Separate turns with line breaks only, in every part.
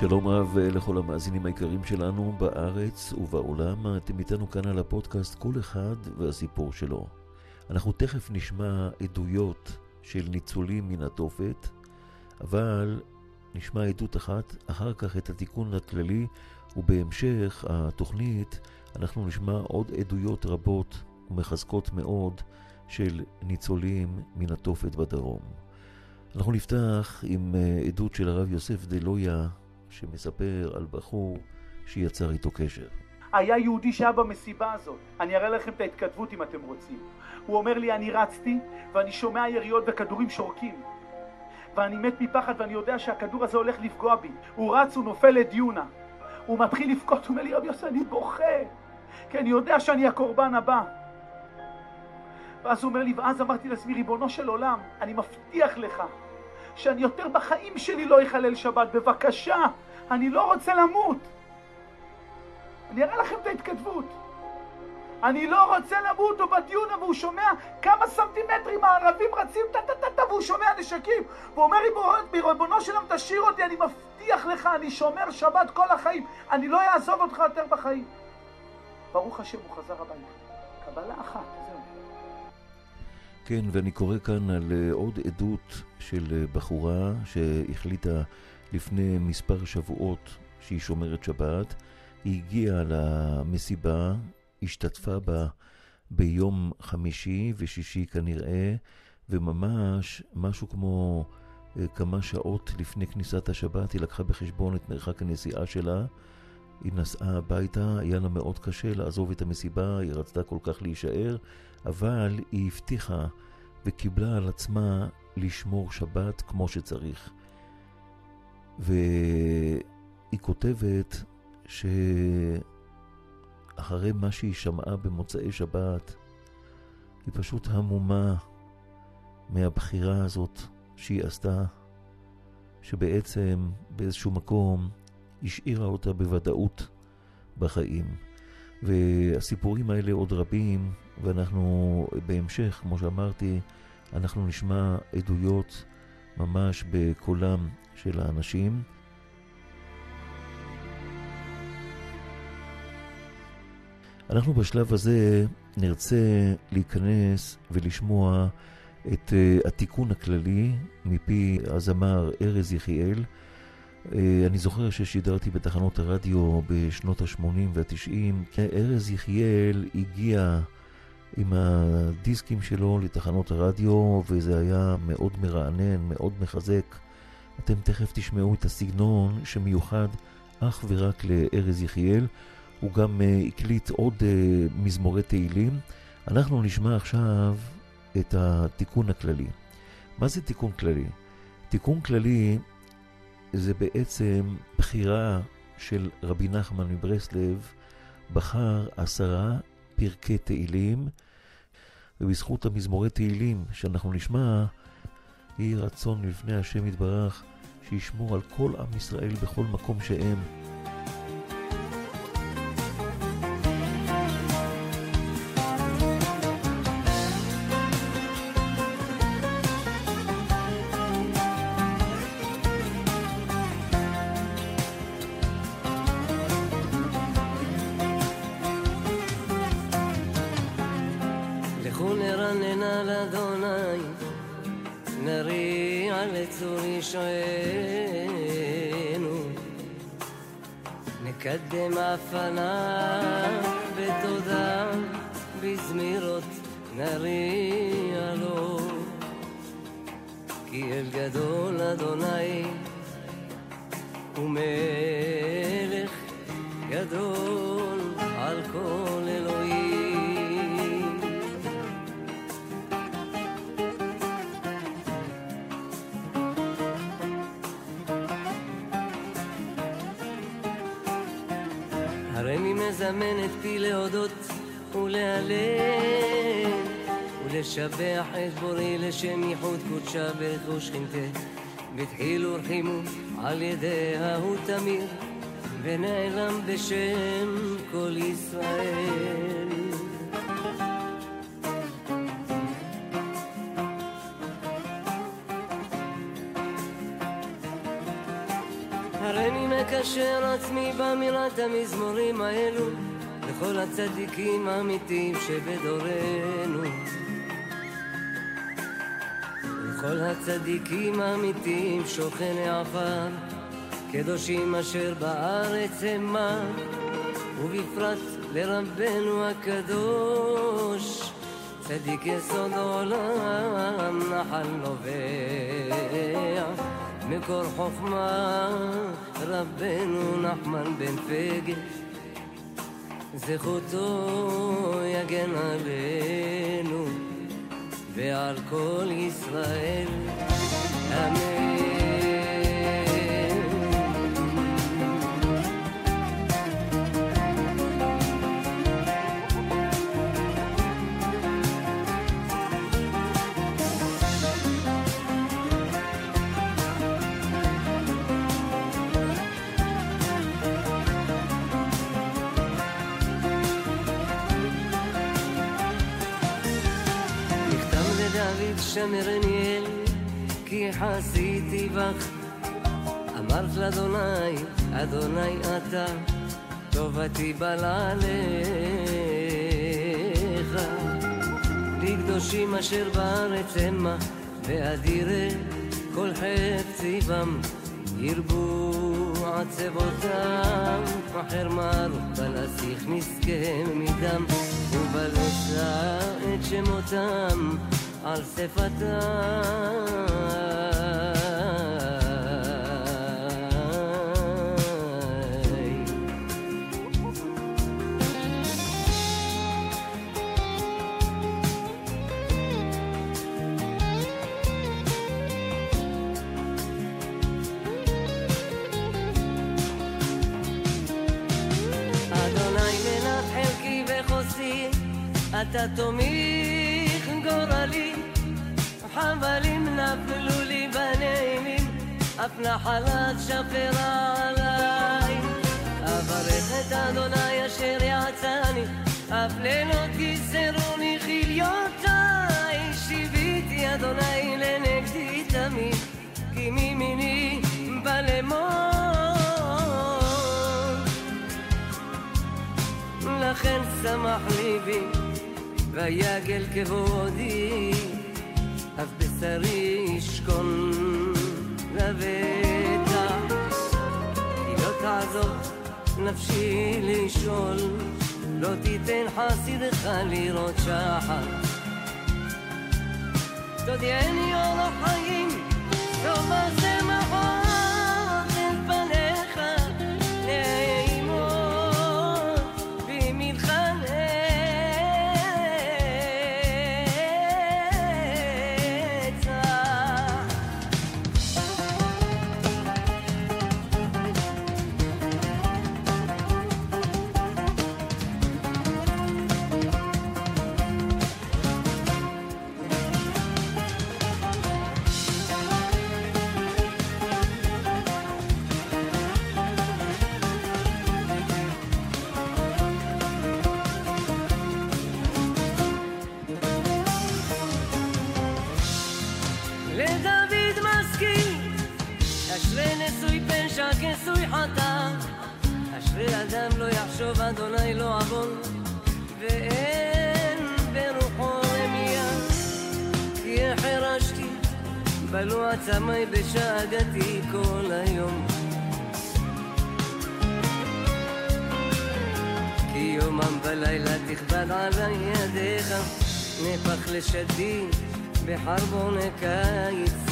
שלום רב לכל המאזינים היקרים שלנו בארץ ובעולם. אתם איתנו כאן על הפודקאסט כל אחד והסיפור שלו. אנחנו תכף נשמע עדויות של ניצולים מן התופת, אבל נשמע עדות אחת, אחר כך את התיקון הכללי, ובהמשך התוכנית אנחנו נשמע עוד עדויות רבות ומחזקות מאוד של ניצולים מן התופת בדרום. אנחנו נפתח עם אה, עדות של הרב יוסף דלויה, שמספר על בחור שיצר איתו קשר.
היה יהודי שהיה במסיבה הזאת, אני אראה לכם את ההתכתבות אם אתם רוצים. הוא אומר לי, אני רצתי ואני שומע יריות וכדורים שורקים. ואני מת מפחד ואני יודע שהכדור הזה הולך לפגוע בי. הוא רץ, הוא נופל לדיונה. הוא מתחיל לבכות, הוא אומר לי, רבי יוסף, אני בוכה, כי אני יודע שאני הקורבן הבא. ואז הוא אומר לי, ואז אמרתי לעצמי, ריבונו של עולם, אני מבטיח לך שאני יותר בחיים שלי לא אחלל שבת, בבקשה, אני לא רוצה למות. אני אראה לכם את ההתכתבות. אני לא רוצה למות, הוא בדיון, והוא שומע כמה סנטימטרים הערבים רצים טה-טה-טה, והוא שומע נשקים. והוא אומר ריבונו של עולם, תשאיר אותי, אני מבטיח לך, אני שומר שבת כל החיים. אני לא אעזוב אותך יותר בחיים. ברוך השם, הוא חזר הביתה. קבלה אחת, זהו.
כן, ואני קורא כאן על אה, עוד עדות של אה, בחורה שהחליטה לפני מספר שבועות שהיא שומרת שבת. היא הגיעה למסיבה, השתתפה בה ביום חמישי ושישי כנראה, וממש משהו כמו אה, כמה שעות לפני כניסת השבת היא לקחה בחשבון את מרחק הנסיעה שלה. היא נסעה הביתה, היה לה מאוד קשה לעזוב את המסיבה, היא רצתה כל כך להישאר, אבל היא הבטיחה וקיבלה על עצמה לשמור שבת כמו שצריך. והיא כותבת שאחרי מה שהיא שמעה במוצאי שבת, היא פשוט המומה מהבחירה הזאת שהיא עשתה, שבעצם באיזשהו מקום השאירה אותה בוודאות בחיים. והסיפורים האלה עוד רבים, ואנחנו בהמשך, כמו שאמרתי, אנחנו נשמע עדויות ממש בקולם של האנשים. אנחנו בשלב הזה נרצה להיכנס ולשמוע את uh, התיקון הכללי מפי הזמר ארז יחיאל. Uh, אני זוכר ששידרתי בתחנות הרדיו בשנות ה-80 וה-90. ארז יחיאל הגיע עם הדיסקים שלו לתחנות הרדיו, וזה היה מאוד מרענן, מאוד מחזק. אתם תכף תשמעו את הסגנון שמיוחד אך ורק לארז יחיאל. הוא גם uh, הקליט עוד uh, מזמורי תהילים. אנחנו נשמע עכשיו את התיקון הכללי. מה זה תיקון כללי? תיקון כללי זה בעצם בחירה של רבי נחמן מברסלב, בחר עשרה פרקי תהילים, ובזכות המזמורי תהילים שאנחנו נשמע, יהי רצון לפני השם יתברך, שישמור על כל עם ישראל בכל מקום שהם.
פי להודות ולהלל ולשבח את בורי לשם ייחוד קודשה ברכו שכינתה בתחיל ורחימו על ידי ההוא תמיר ונעלם בשם כל ישראל. הריני מקשר עצמי באמירת המזמורים האלו לכל הצדיקים האמיתיים שבדורנו. לכל הצדיקים האמיתיים שוכני עפר, קדושים אשר בארץ המה, ובפרט לרבנו הקדוש, צדיק יסוד עולם נחל נובע. מקור חוכמה רבנו נחמן בן פגל זכותו יגן עלינו ועל כל ישראל. אמן שמרני אל כי חסיתי בך אמרת לאדוני, אדוני אתה טובתי בלה עליך לקדושים אשר בארץ המה ואדירי כל חפצי בם ירבו עצבותם אחר מר בלסיך נזכה מדם ובלסה את שמותם על שפתיי. אתה תומיך גורלי, חבלים נפלו לי בנעימים, אף נחלת שפרה עליי. אברך את אדוני אשר יעצני, אף לילות גיסרוני חיליותיי. שיביתי אדוני לנגדי תמיד, כי מימיני בא. לכן שמח ליבי ויגל כבודי, אז בשרי ישכון לבטח. כי לא תעזוב נפשי לשאול, לא תיתן חסידך לראות שחר. תודיעני אורח חיים, טוב זה יחשוב אדוני לא עוון, ואין ברוחו רמייה. כי החרשתי בלו עצמי בשאגתי כל היום. כי יומם בלילה תכבד עלי ידיך, נפח לשדי בחרבון קיץ.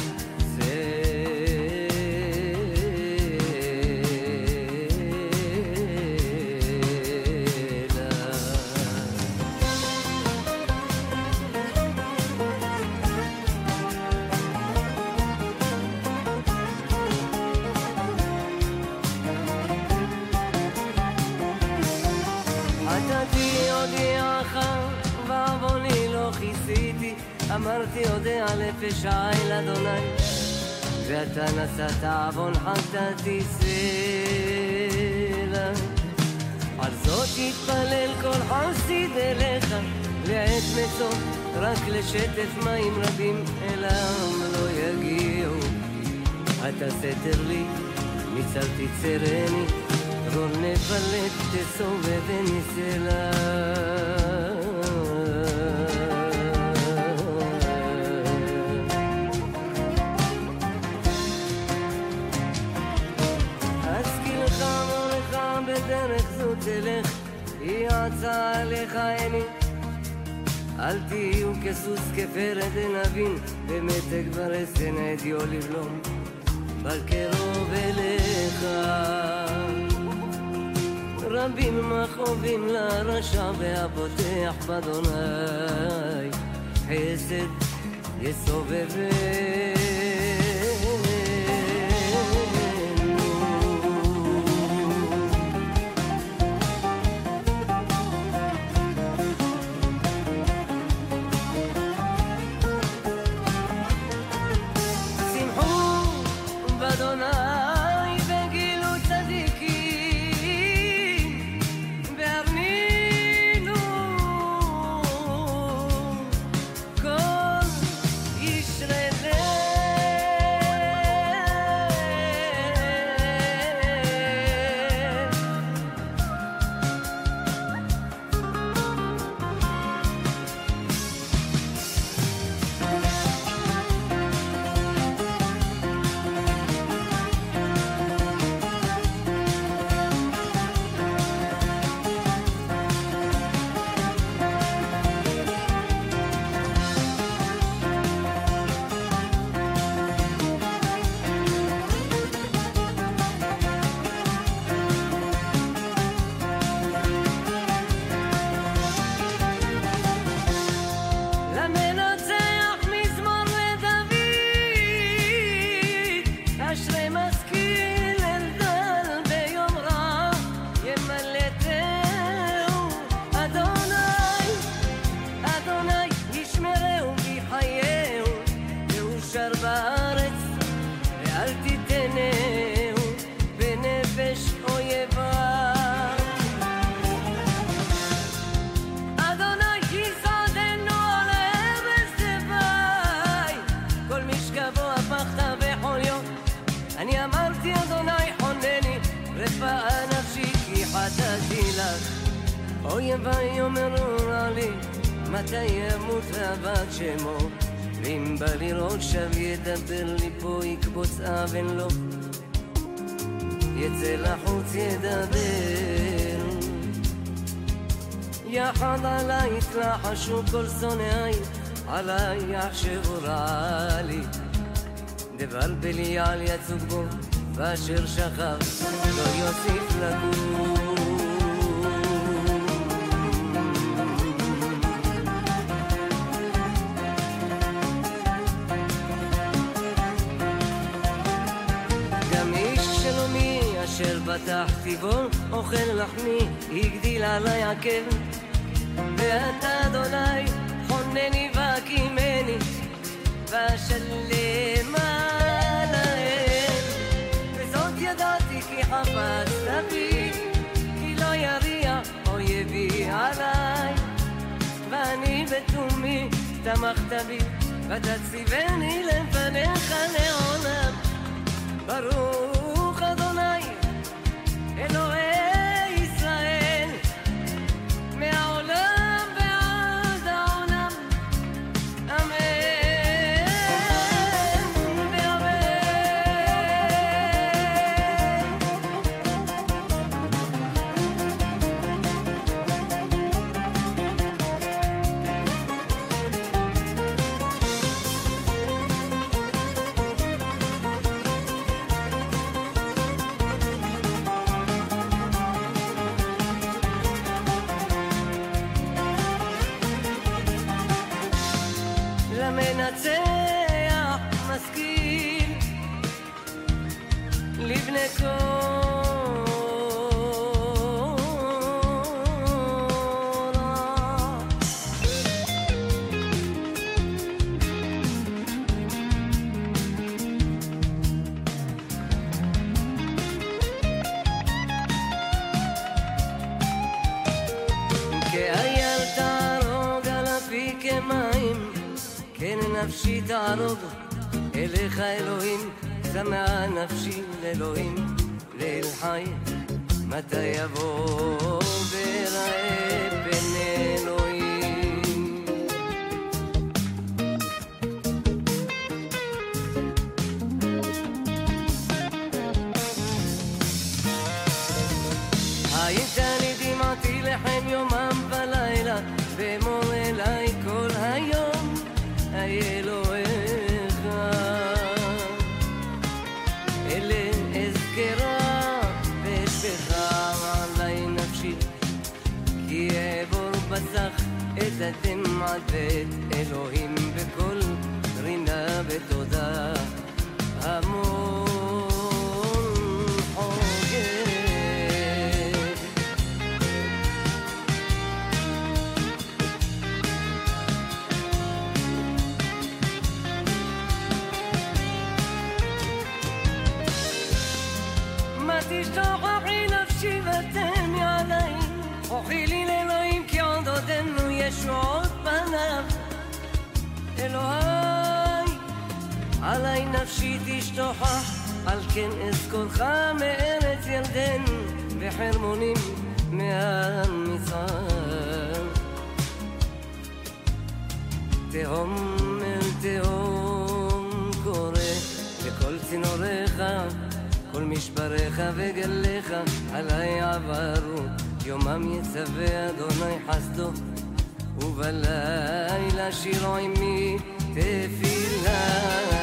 אמרתי אודה על לפשעי לאדוני ואתה נשאת עוון חטאתי סלע על זאת יתפלל כל חסיד אליך לעת מתו רק לשטף מים רבים אליהם לא יגיעו אתה סתר לי ניצלתי צרני, רול נבלט תסובב וניסלה. עליך עיני. אל תהיו כסוס כפרד נבין, במתק ברסן עדיו לבלום. אבל קרוב אליך. רבים מכאובים לרשע והפותח באדוני, חסד יסובבם. יתרחשו כל שונאי, עליי יחשבו רע לי. דבלבלי על יצוג בו, ואשר שכב לא יוסיף לגור. בטחתי בו, אוכל לחמי, הגדיל עלי עקב. ואתה אדוני חונני והקימני ואשלם עליהם. וזאת ידעתי כי חפצת בי כי לא יריע אויבי עליי. ואני בתומי תמכת בי ותציבני לפניך לעולם. אדוני no es. עלי נפשי תשתוחח, על כן אזכורך מארץ ילדן וחרמונים מהמצער. תהום אל תהום קורא, וכל צינוריך, כל משבריך וגליך, עלי עברו, יומם יצווה אדוני חסדו, ובלילה שירו עמי תפילה.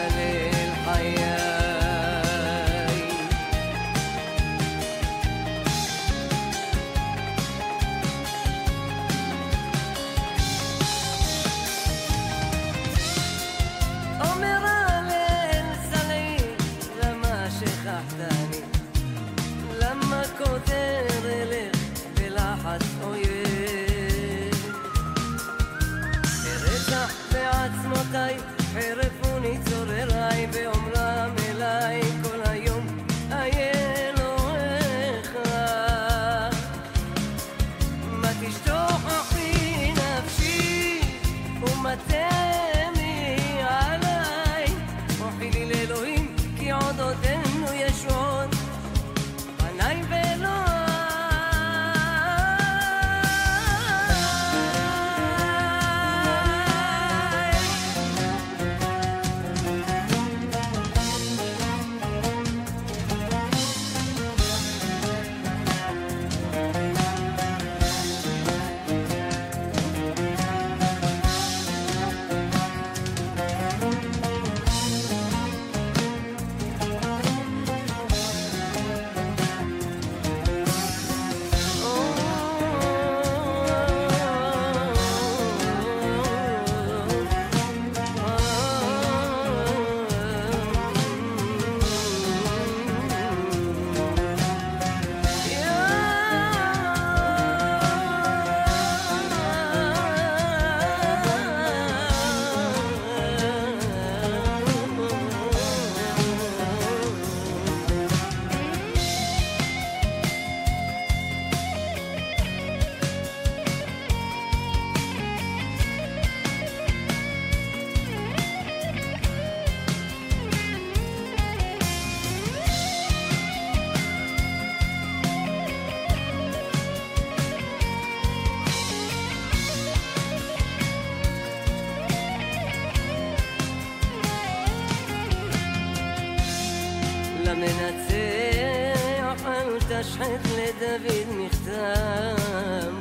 לדוד מכתם,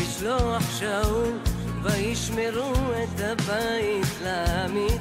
לשלוח שאול, וישמרו את הבית לעמים.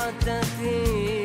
عتتي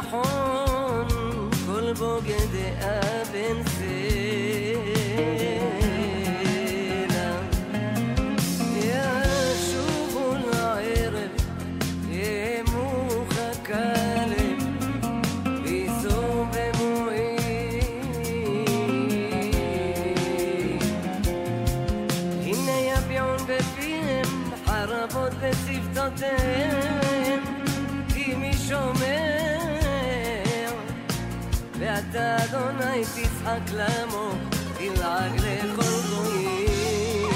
נכון כל בוגד אבן סלע ישובו לערב ימוך הכלב ויסעו במועיל הנה יביעון בפיהם חרבות בשפתותיהם ואתה אדוני תצחק למו תלעג לכל גויים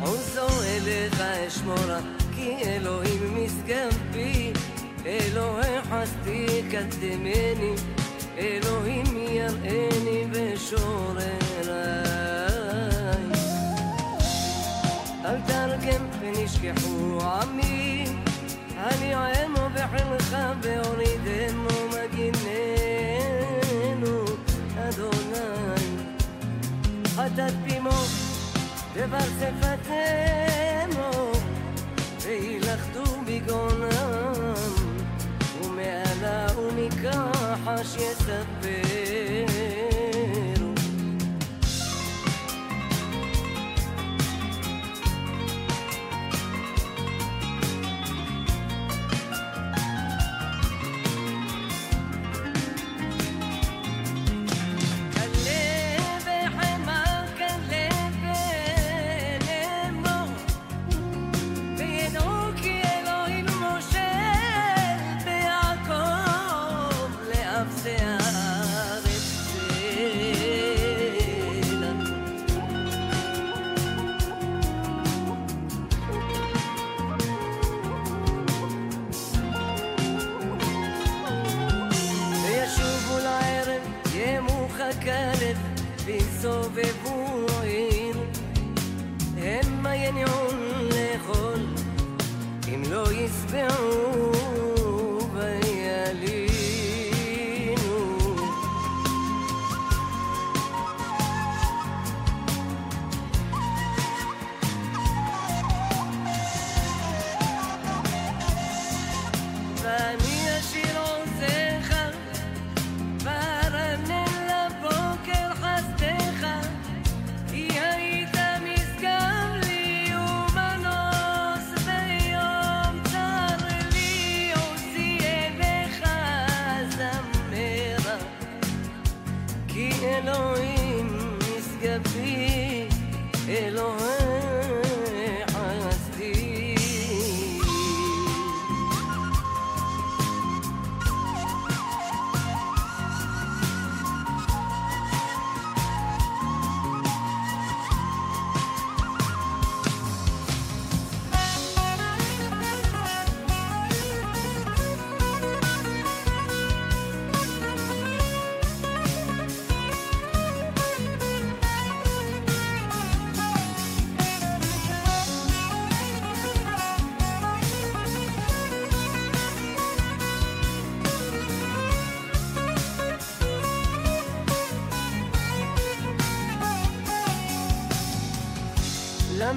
עוזו אליך אשמורה, כי אלוהים משגב בי, אלוהי חסדי קדמני, אלוהים יראני בשורריי. אל תרגם ונשכחו עמי, הניעמו בחילך והורידמו מגיננו, אדוני. חטאת פימו דבר שפתמו וילכדו בגאונם ומעלה ומכחש יספרו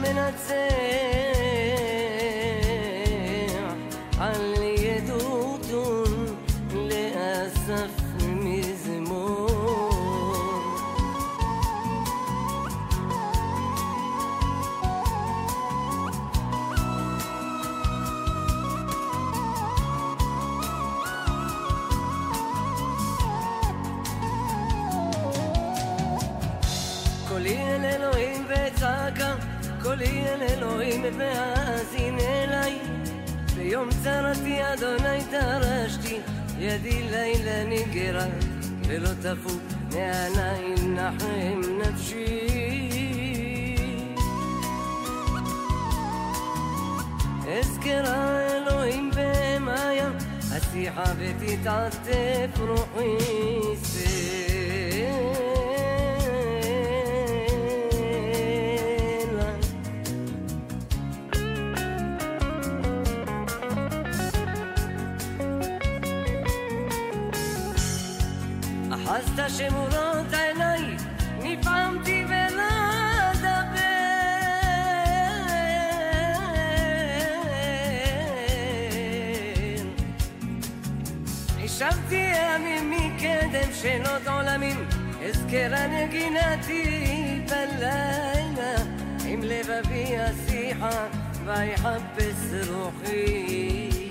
minutes in. מקדם שנות עולמים, אזכרה נגינתי בלילה, עם לבבי השיחה, ויחפש רוחי.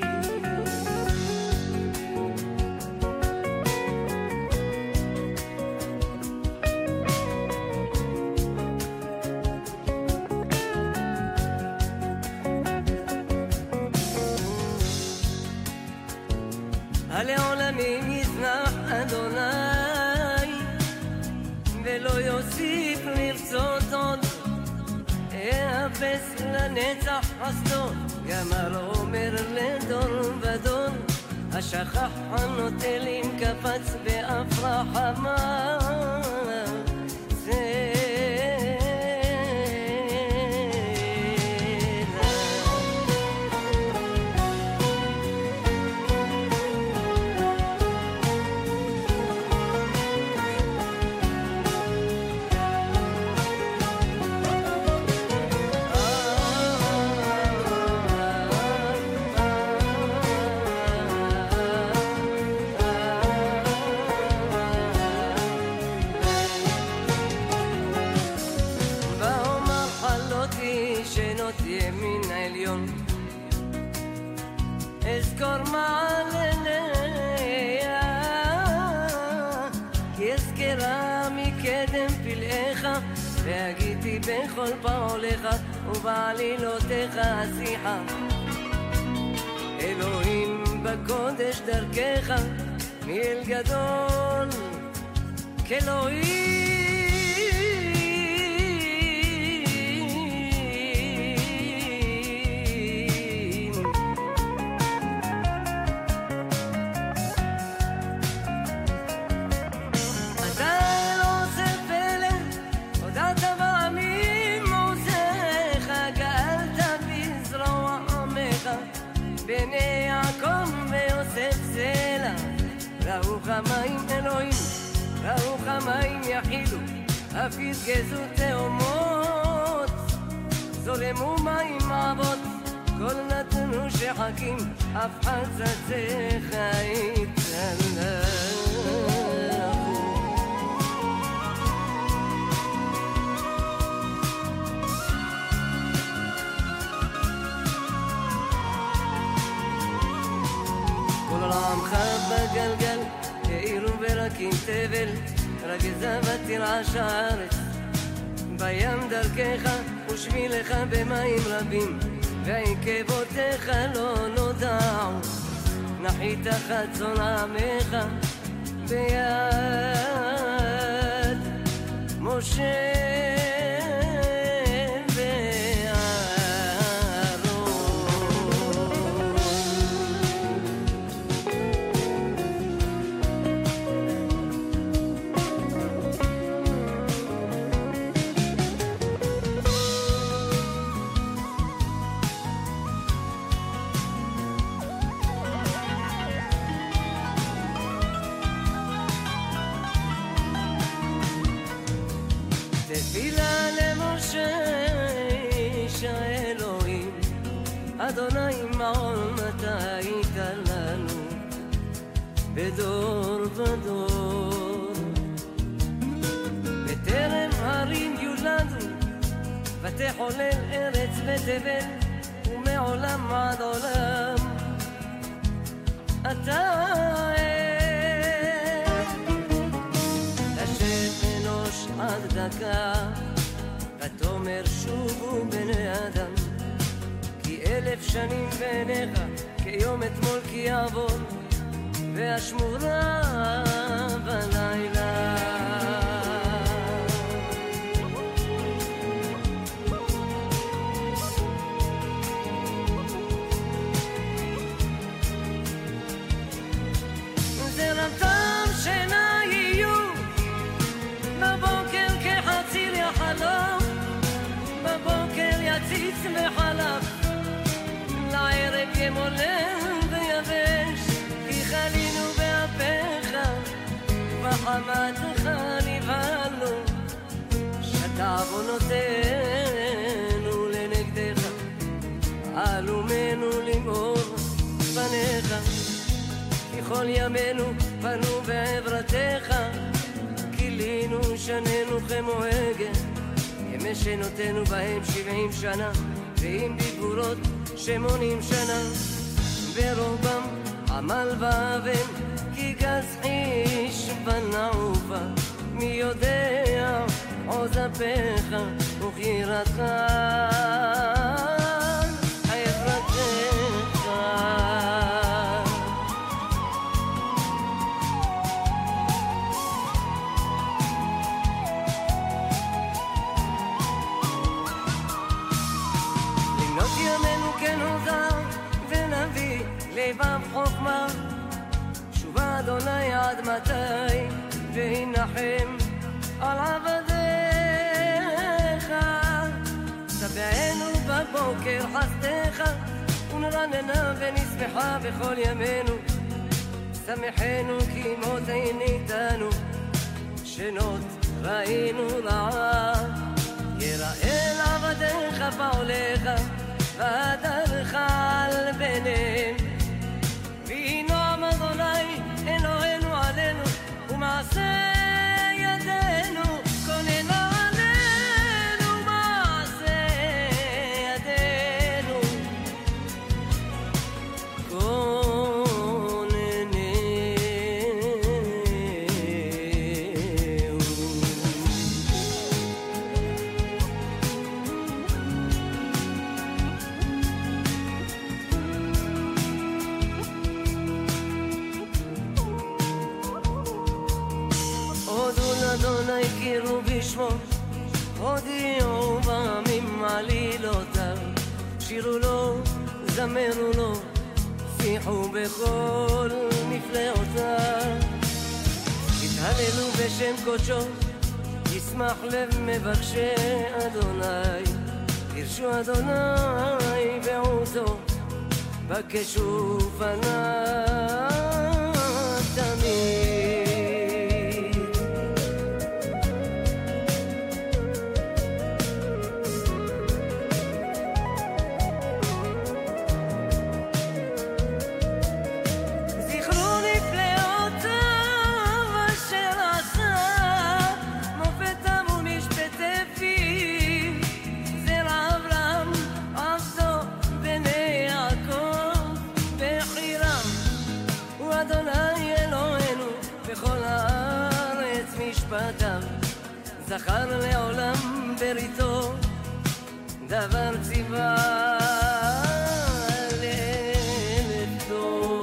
אאפס לנצח חסדו, גמל אומר לדור ודור. השכח הנוטלים קפץ באף רחמה. ואומר פעוליך ובעלילותיך אשיחה אלוהים בקודש דרכך מאל גדול כאלוהים כמים אלוהים, ראו כמים יחילו, אף יסגזו תאומות, זורמו מים אבות, כל נתנו שחקים, אף חצציך יתהלכו. כל עולמך בגלגל, ברקים תבל, רק זבת הארץ. בים דרכך ושבילך במים רבים, ועקבותיך לא נודעו. נחית חצון עמך ביד משה ימינו פנו בעברתך, כילינו שנינו כמוהגת, ימי שנותינו בהם שבעים שנה, ועם דיבורות שמונים שנה, ברובם עמל ואבן כי גז חיש בנעובה, מי יודע עוז אפיך וכירתך אדוני עד מתי? וינחם על עבדיך. שבענו בבוקר חסדך ונרננה ונשמחה בכל ימינו. שמחנו כי מות אין איתנו שנות ראינו רעה יראה לעבדיך פעוליך והדרך על ביניהם. וינועם אדוני ומעשה ידינו קודשו, ישמח לב מבקשי אדוני, גירשו אדוני בעוזו, בקשו פניו זכר לעולם בריתו, דבר ציווה לאלף דור.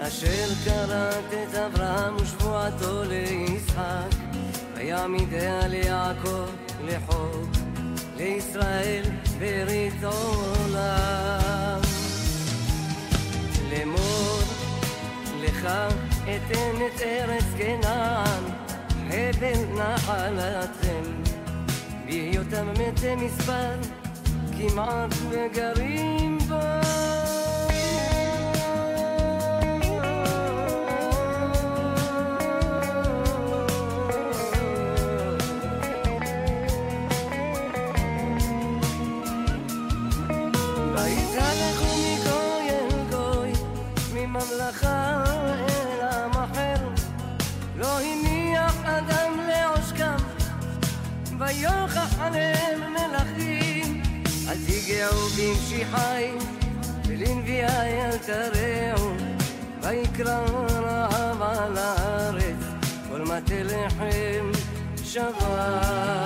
אשר כרת את אברהם ושבועתו ליצחק, ויעמידיה ליעקב לחוק, לישראל ברית עולם. לאמור לך אתן את ארץ כנען, חבל נחלתכם, בהיותם מתי מספר, כמעט וגרים תיגעו במשיחי, ולנביאי אל תרעו. ויקרא רעב על הארץ, כל מטה לחם שבר.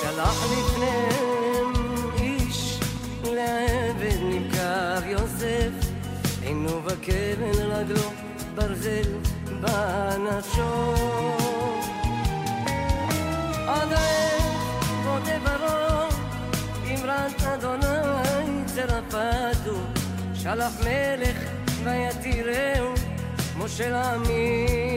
שלח לפניהם איש לעבד נמכר יוסף, עינו בכבן רגלו ברזל בנפשו. עד העת מודה ברום, אמרת אדוני צרפתו, שלח מלך ויתירהו, משה לעמים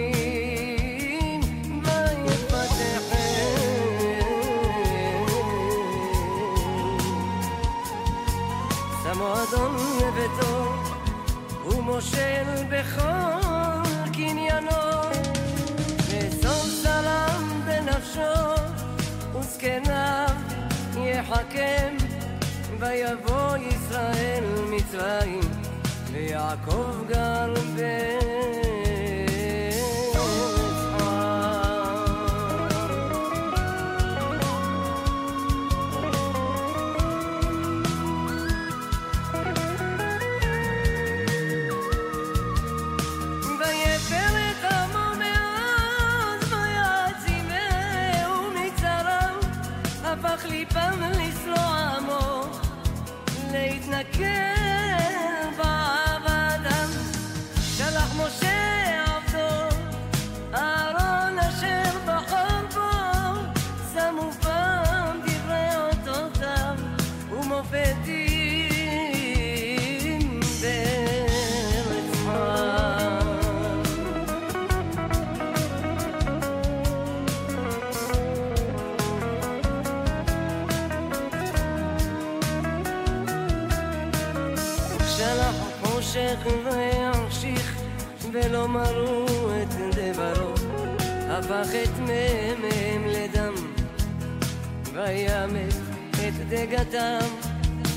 דגתם,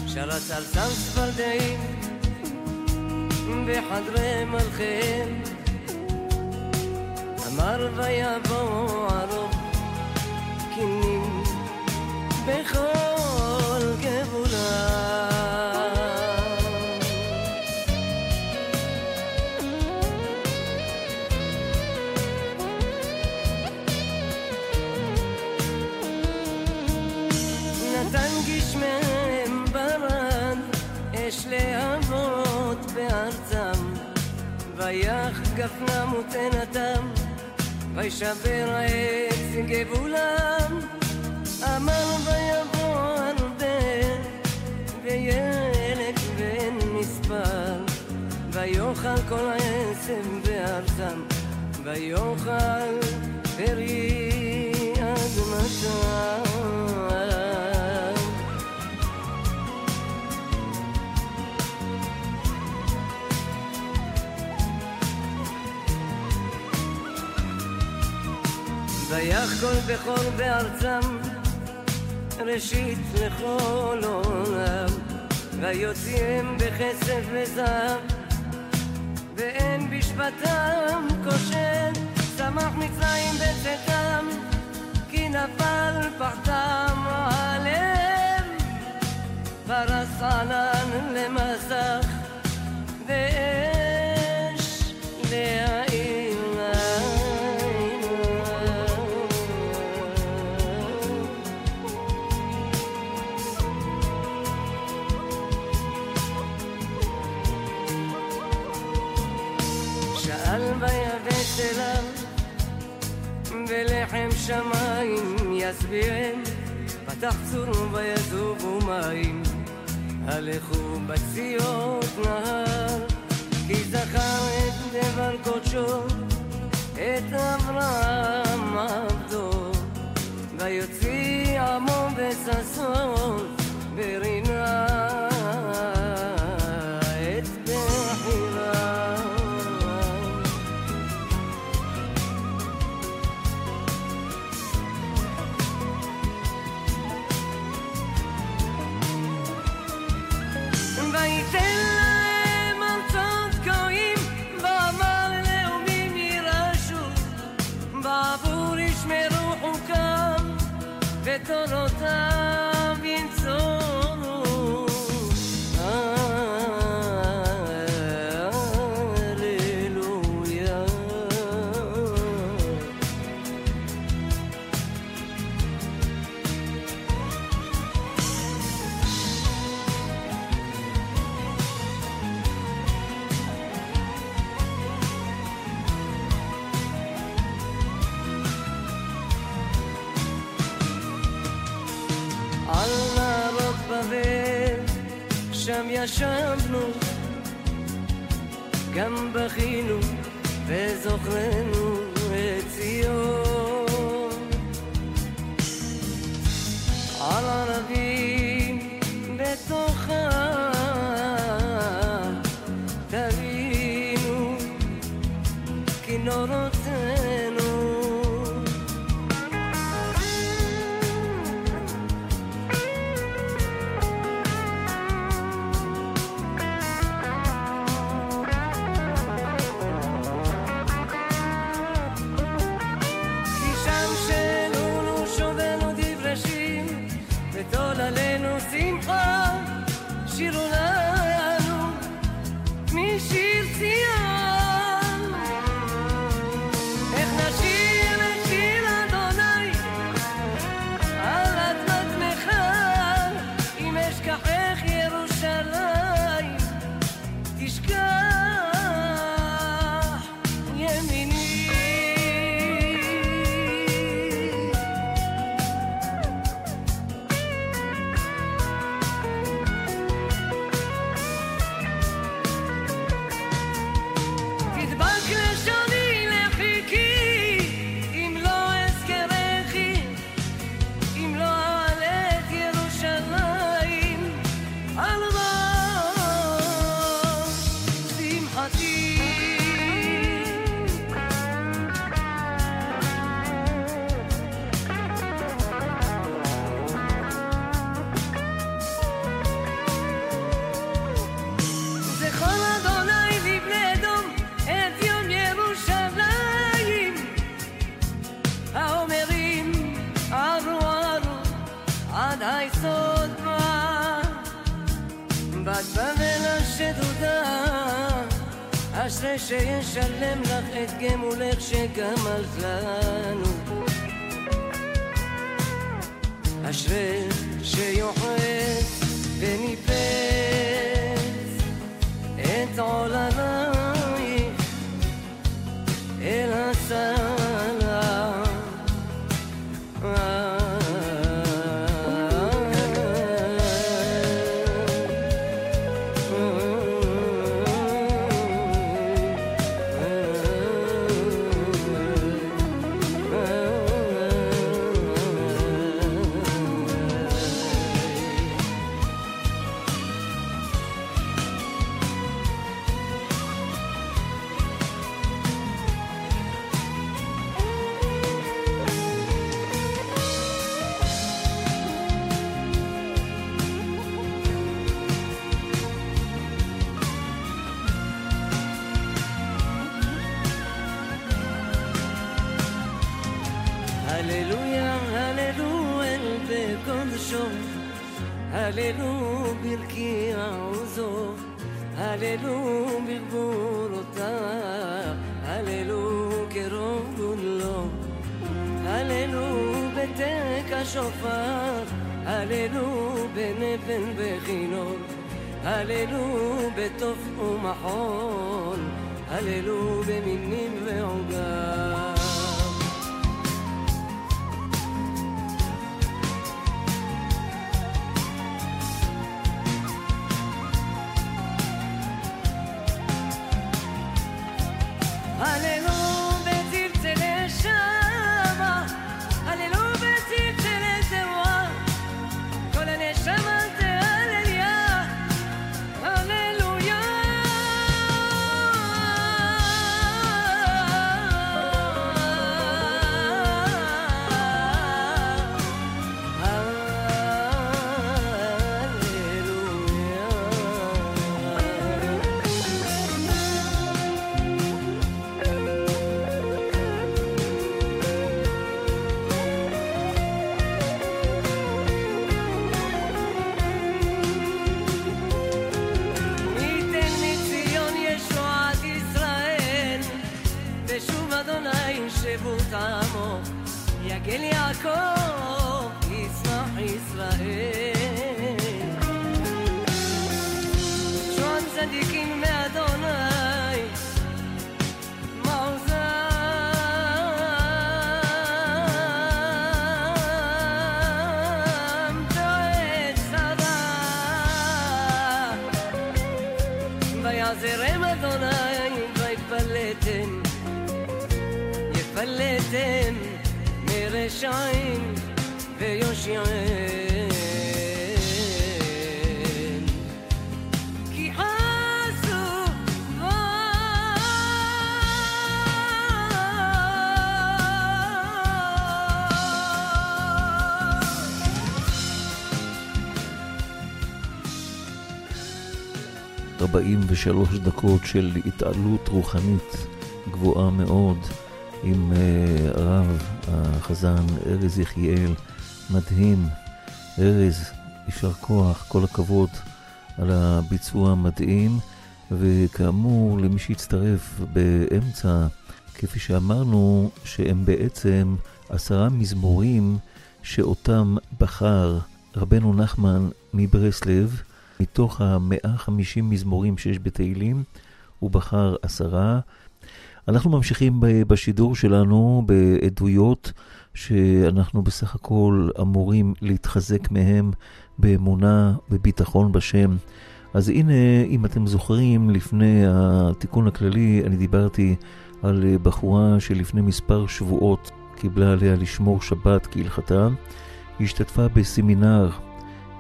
שרץ על סם צפרדעים בחדרי מלכיהם, אמר ויבוא ערוב, קינים בכל ויח גפנם ותנתם, וישבר העץ גבולם, אמר ויבוא הרבה, וילד בן מספר, ויאכל כל העשב בארצם, ויאכל פרי אדמתם. ויח כל בכור בארצם, ראשית לכל עולם, ויוציאם בכסף וזהב, ואין בשבתם כושל, צמח מצרים בצאתם, כי נפל פחתם עליהם, פרס ענן למסך, ואש להעיר פתח צור ויזובו מים הלכו בציות נהר כי זכר את דבר קודשו את אברהם עבדו. ויוציא עמו בששון נהרות בבל, שם ישבנו, גם בכינו וזוכרנו את ציון. על ערבים בתוכה תבינו שישלם לך את גמולך שגמלת לנו בקודשו, הללו ברכי עוזו, הללו בגבורותיו, הללו כרוב גודלו, הללו בתק השופר, הללו בנפן וכינור, הללו בתוף ומחול, הללו במינים ועוגב. cold.
43 דקות של התעלות רוחנית גבוהה מאוד עם אה, הרב החזן ארז יחיאל, מדהים. ארז, יישר כוח, כל הכבוד על הביצוע המדהים, וכאמור, למי שהצטרף באמצע, כפי שאמרנו, שהם בעצם עשרה מזמורים שאותם בחר רבנו נחמן מברסלב, מתוך ה-150 מזמורים שיש בתהילים, הוא בחר עשרה. אנחנו ממשיכים בשידור שלנו בעדויות שאנחנו בסך הכל אמורים להתחזק מהם באמונה, בביטחון בשם. אז הנה, אם אתם זוכרים, לפני התיקון הכללי, אני דיברתי על בחורה שלפני מספר שבועות קיבלה עליה לשמור שבת כהלכתה. היא השתתפה בסמינר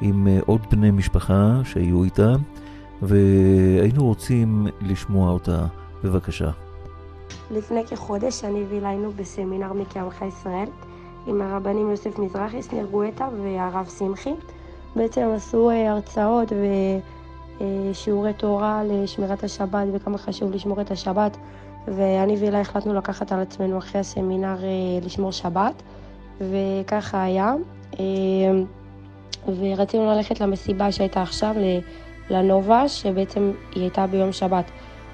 עם אה, עוד בני משפחה שהיו איתה, והיינו רוצים לשמוע אותה. בבקשה.
לפני כחודש אני והילה היינו בסמינר מקעמך ישראל עם הרבנים יוסף מזרחי, שניר גואטה והרב שמחי. בעצם עשו אה, הרצאות ושיעורי תורה לשמירת השבת וכמה חשוב לשמור את השבת ואני והילה החלטנו לקחת על עצמנו אחרי הסמינר אה, לשמור שבת וככה היה. ורצינו ללכת למסיבה שהייתה עכשיו, לנובה, שבעצם היא הייתה ביום שבת.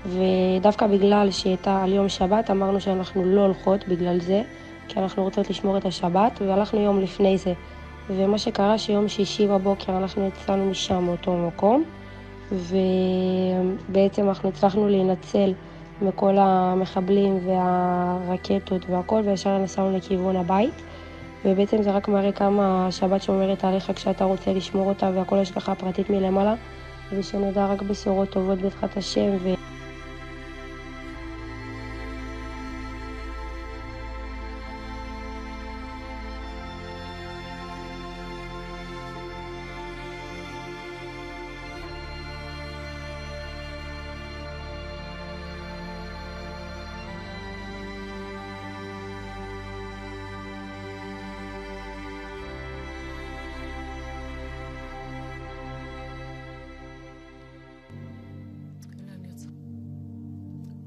ודווקא בגלל שהייתה על יום שבת, אמרנו שאנחנו לא הולכות בגלל זה, כי אנחנו רוצות לשמור את השבת, והלכנו יום לפני זה. ומה שקרה שיום שישי בבוקר אנחנו יצאנו משם מאותו מקום, ובעצם אנחנו הצלחנו להינצל מכל המחבלים והרקטות והכל, וישר נסענו לכיוון הבית. ובעצם זה רק מראה כמה השבת שומרת עליך כשאתה רוצה לשמור אותה והכל השגחה פרטית מלמעלה, ושנדע רק בשורות טובות בעזרת השם. ו...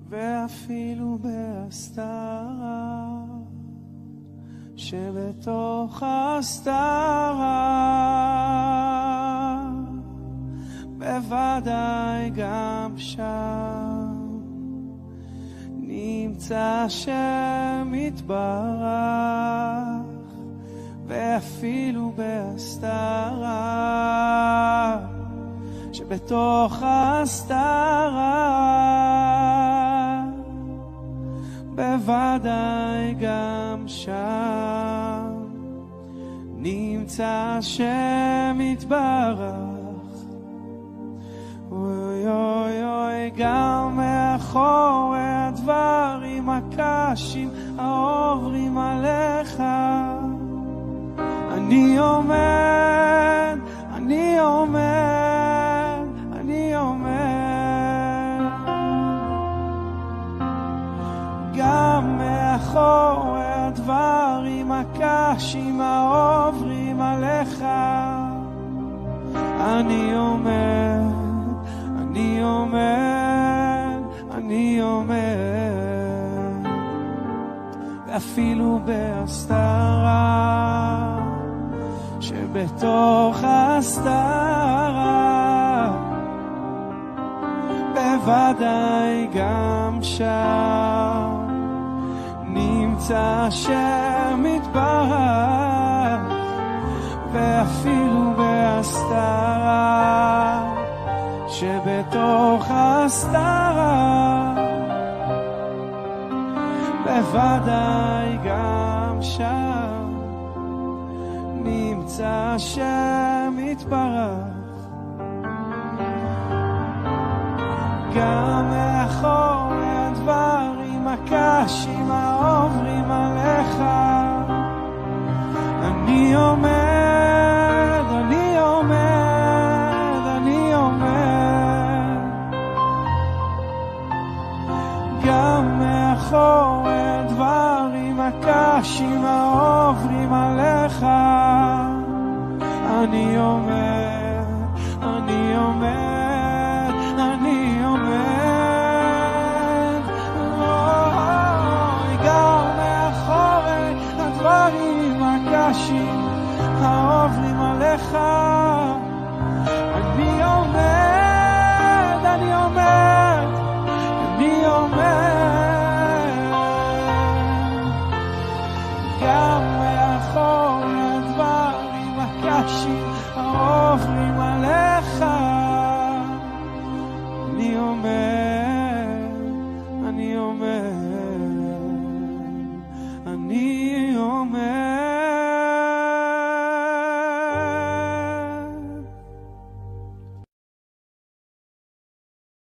ואפילו בהסתרה, שבתוך ההסתרה, בוודאי גם שם נמצא שם יתברך, ואפילו בהסתרה, שבתוך ההסתרה בוודאי גם שם נמצא שם יתברך. אוי אוי אוי, גם מאחורי הדברים הקשים העוברים עליך. אני עומד, הדברים הקשים העוברים עליך. אני עומד, אני עומד, אני עומד, ואפילו בהסתרה, שבתוך ההסתרה, בוודאי גם שם. נמצא השם יתברך, ואפילו בהסתרה, שבתוך ההסתרה, בוודאי גם שם נמצא השם יתברך. גם מאחורי הדברים הקשים העוברים עליך. אני עומד, אני עומד, אני עומד. גם מאחורי הדברים הקשים העוברים עליך. אני עומד, העוברים עליך. אני